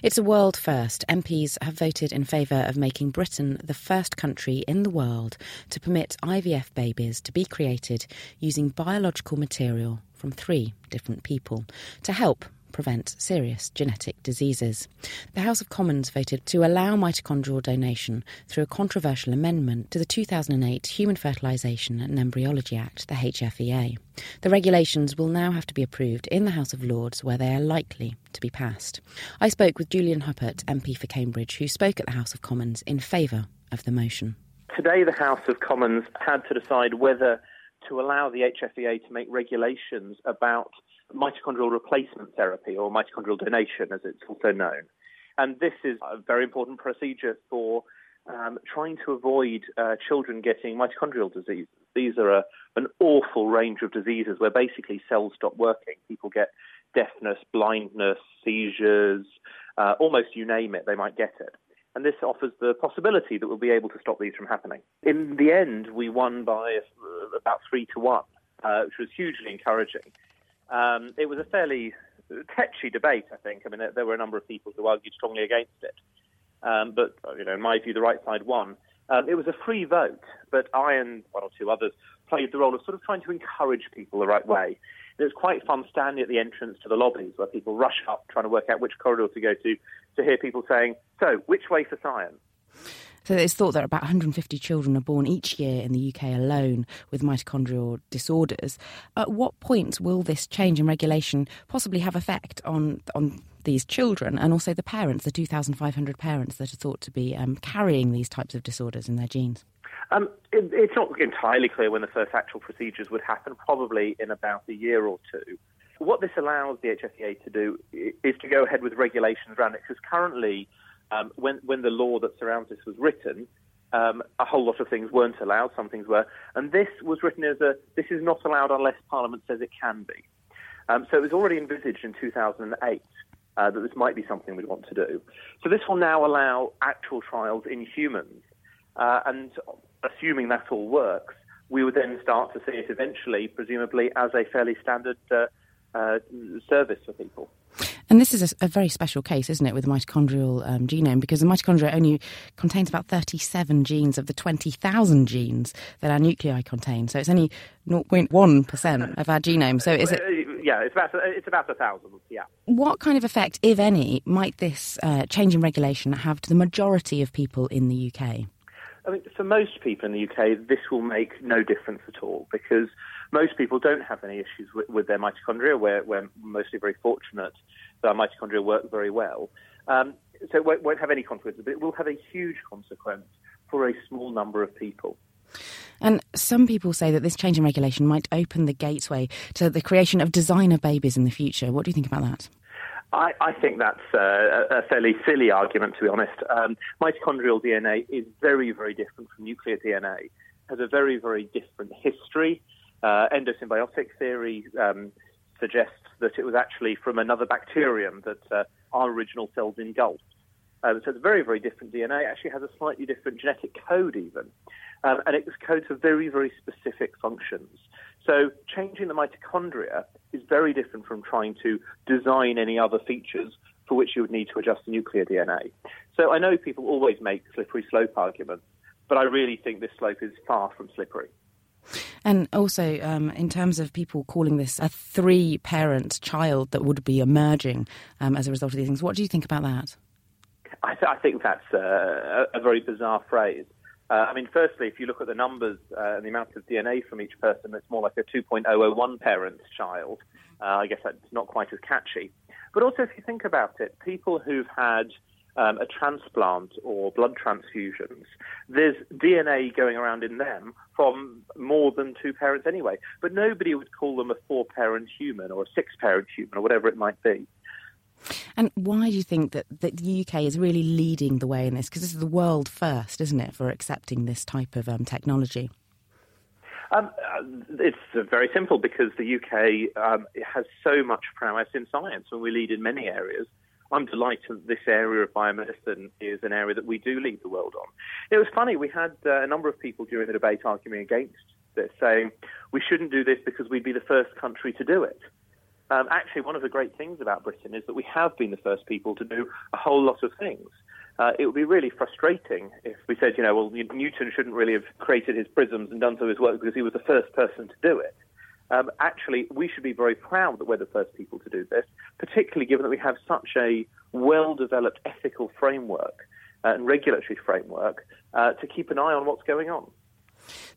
It's a world first. MPs have voted in favour of making Britain the first country in the world to permit IVF babies to be created using biological material from three different people to help prevent serious genetic diseases. The House of Commons voted to allow mitochondrial donation through a controversial amendment to the 2008 Human Fertilisation and Embryology Act, the HFEA. The regulations will now have to be approved in the House of Lords, where they are likely to be passed. I spoke with Julian Huppert, MP for Cambridge, who spoke at the House of Commons in favour of the motion. Today, the House of Commons had to decide whether to allow the HFEA to make regulations about mitochondrial replacement therapy or mitochondrial donation, as it's also known. And this is a very important procedure for um, trying to avoid uh, children getting mitochondrial diseases. These are a, an awful range of diseases where basically cells stop working. People get deafness, blindness, seizures, uh, almost you name it, they might get it. And this offers the possibility that we'll be able to stop these from happening. In the end, we won by uh, about three to one, uh, which was hugely encouraging. Um, it was a fairly tetchy debate, I think. I mean, there were a number of people who argued strongly against it. Um, but, you know, in my view, the right side won. Um, it was a free vote, but I and one or two others played the role of sort of trying to encourage people the right way. It was quite fun standing at the entrance to the lobbies where people rush up trying to work out which corridor to go to to hear people saying, So, which way for science? So it's thought that about 150 children are born each year in the UK alone with mitochondrial disorders. At what point will this change in regulation possibly have effect on on these children and also the parents, the 2,500 parents that are thought to be um, carrying these types of disorders in their genes? Um, it, it's not entirely clear when the first actual procedures would happen, probably in about a year or two. What this allows the HFEA to do is to go ahead with regulations around it, because currently um, when, when the law that surrounds this was written, um, a whole lot of things weren't allowed, some things were. And this was written as a this is not allowed unless Parliament says it can be. Um, so it was already envisaged in 2008 uh, that this might be something we'd want to do. So this will now allow actual trials in humans. Uh, and assuming that all works, we would then start to see it eventually, presumably, as a fairly standard uh, uh service for people. And this is a, a, very special case, isn't it, with the mitochondrial um, genome? Because the mitochondria only contains about 37 genes of the 20,000 genes that our nuclei contain. So it's only 0.1% of our genome. So is it? Uh, yeah, it's about it's about a thousand. Yeah. What kind of effect, if any, might this uh, change in regulation have to the majority of people in the UK? I mean, for most people in the UK, this will make no difference at all because most people don't have any issues with, with their mitochondria. We're, we're mostly very fortunate that our mitochondria work very well. Um, so it won't, won't have any consequences, but it will have a huge consequence for a small number of people. And some people say that this change in regulation might open the gateway to the creation of designer babies in the future. What do you think about that? I, I think that's uh, a fairly silly argument, to be honest. Um, mitochondrial DNA is very, very different from nuclear DNA. It has a very, very different history. Uh, endosymbiotic theory um, suggests that it was actually from another bacterium that uh, our original cells engulfed. Uh, so it's very, very different DNA. It actually has a slightly different genetic code, even. Um, and it codes for very, very specific functions. So changing the mitochondria is very different from trying to design any other features for which you would need to adjust the nuclear DNA. So I know people always make slippery slope arguments, but I really think this slope is far from slippery. And also, um, in terms of people calling this a three parent child that would be emerging um, as a result of these things, what do you think about that? I, th- I think that's uh, a very bizarre phrase. Uh, I mean, firstly, if you look at the numbers uh, and the amount of DNA from each person, it's more like a 2.001 parent child. Uh, I guess that's not quite as catchy. But also, if you think about it, people who've had um, a transplant or blood transfusions, there's DNA going around in them from more than two parents anyway. But nobody would call them a four parent human or a six parent human or whatever it might be. And why do you think that, that the UK is really leading the way in this? Because this is the world first, isn't it, for accepting this type of um, technology? Um, uh, it's very simple because the UK um, has so much prowess in science and we lead in many areas. I'm delighted that this area of biomedicine is an area that we do lead the world on. It was funny, we had uh, a number of people during the debate arguing against this, saying we shouldn't do this because we'd be the first country to do it. Um, actually, one of the great things about Britain is that we have been the first people to do a whole lot of things. Uh, it would be really frustrating if we said, you know, well, Newton shouldn't really have created his prisms and done of his work because he was the first person to do it. Um, actually, we should be very proud that we're the first people to do this, particularly given that we have such a well developed ethical framework uh, and regulatory framework uh, to keep an eye on what's going on.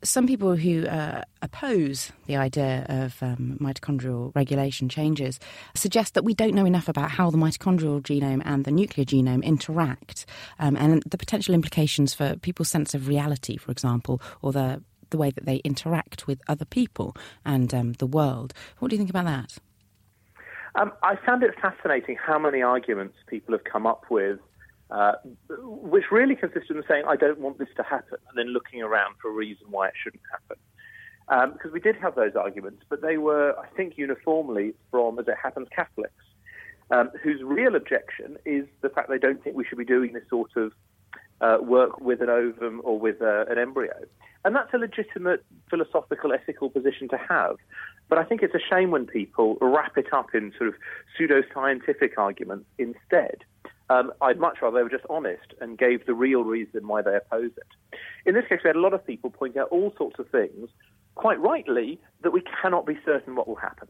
Some people who uh, oppose the idea of um, mitochondrial regulation changes suggest that we don't know enough about how the mitochondrial genome and the nuclear genome interact um, and the potential implications for people's sense of reality, for example, or the, the way that they interact with other people and um, the world. What do you think about that? Um, I found it fascinating how many arguments people have come up with uh, which really consists in saying, I don't want this to happen, and then looking around for a reason why it shouldn't happen. Um, because we did have those arguments, but they were, I think, uniformly from, as it happens, Catholics, um, whose real objection is the fact they don't think we should be doing this sort of uh, work with an ovum or with uh, an embryo. And that's a legitimate philosophical, ethical position to have. But I think it's a shame when people wrap it up in sort of pseudo-scientific arguments instead. Um, I'd much rather they were just honest and gave the real reason why they oppose it. In this case, we had a lot of people point out all sorts of things, quite rightly, that we cannot be certain what will happen.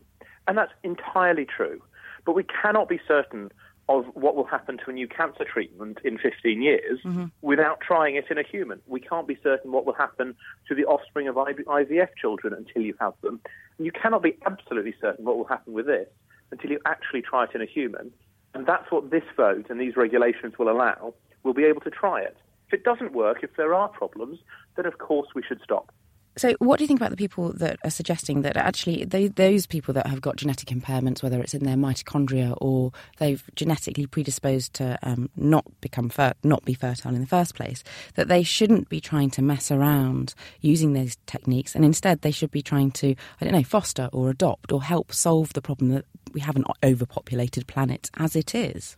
And that's entirely true. But we cannot be certain of what will happen to a new cancer treatment in 15 years mm-hmm. without trying it in a human. We can't be certain what will happen to the offspring of IVF children until you have them. And you cannot be absolutely certain what will happen with this until you actually try it in a human. And that's what this vote and these regulations will allow. We'll be able to try it. If it doesn't work, if there are problems, then of course we should stop. So, what do you think about the people that are suggesting that actually they, those people that have got genetic impairments, whether it's in their mitochondria or they've genetically predisposed to um, not become fer- not be fertile in the first place, that they shouldn't be trying to mess around using these techniques, and instead they should be trying to, I don't know, foster or adopt or help solve the problem that we have an overpopulated planet as it is.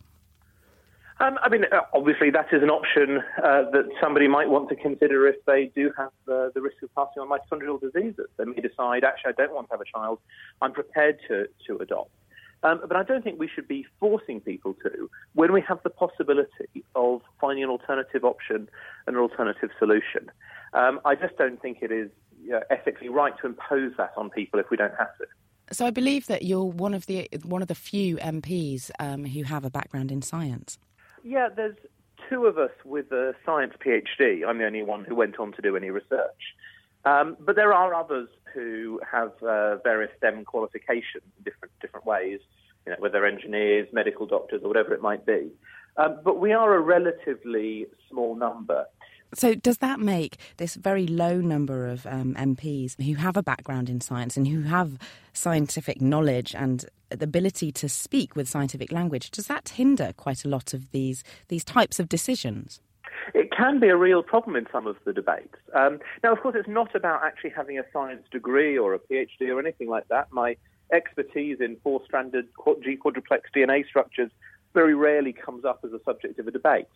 Um, I mean, uh, obviously, that is an option uh, that somebody might want to consider if they do have the, the risk of passing on mitochondrial diseases. They may decide, actually, I don't want to have a child. I'm prepared to, to adopt. Um, but I don't think we should be forcing people to when we have the possibility of finding an alternative option, and an alternative solution. Um, I just don't think it is you know, ethically right to impose that on people if we don't have to. So I believe that you're one of the one of the few MPs um, who have a background in science. Yeah, there's two of us with a science PhD. I'm the only one who went on to do any research. Um, but there are others who have uh, various STEM qualifications in different different ways, you know, whether engineers, medical doctors, or whatever it might be. Um, but we are a relatively small number. So, does that make this very low number of um, MPs who have a background in science and who have scientific knowledge and the ability to speak with scientific language, does that hinder quite a lot of these these types of decisions? It can be a real problem in some of the debates. Um, now, of course, it's not about actually having a science degree or a PhD or anything like that. My expertise in four-stranded G quadruplex DNA structures very rarely comes up as a subject of a debate.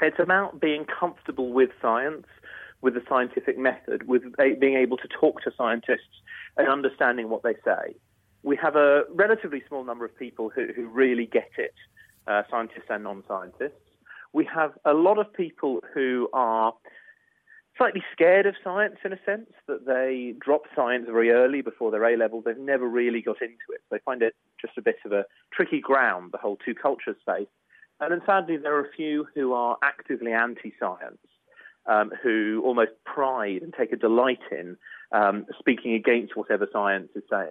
It's about being comfortable with science, with the scientific method, with being able to talk to scientists and understanding what they say. We have a relatively small number of people who, who really get it, uh, scientists and non scientists. We have a lot of people who are slightly scared of science in a sense, that they drop science very early before their A levels. They've never really got into it. They find it just a bit of a tricky ground, the whole two cultures space. And then sadly, there are a few who are actively anti science, um, who almost pride and take a delight in um, speaking against whatever science is saying.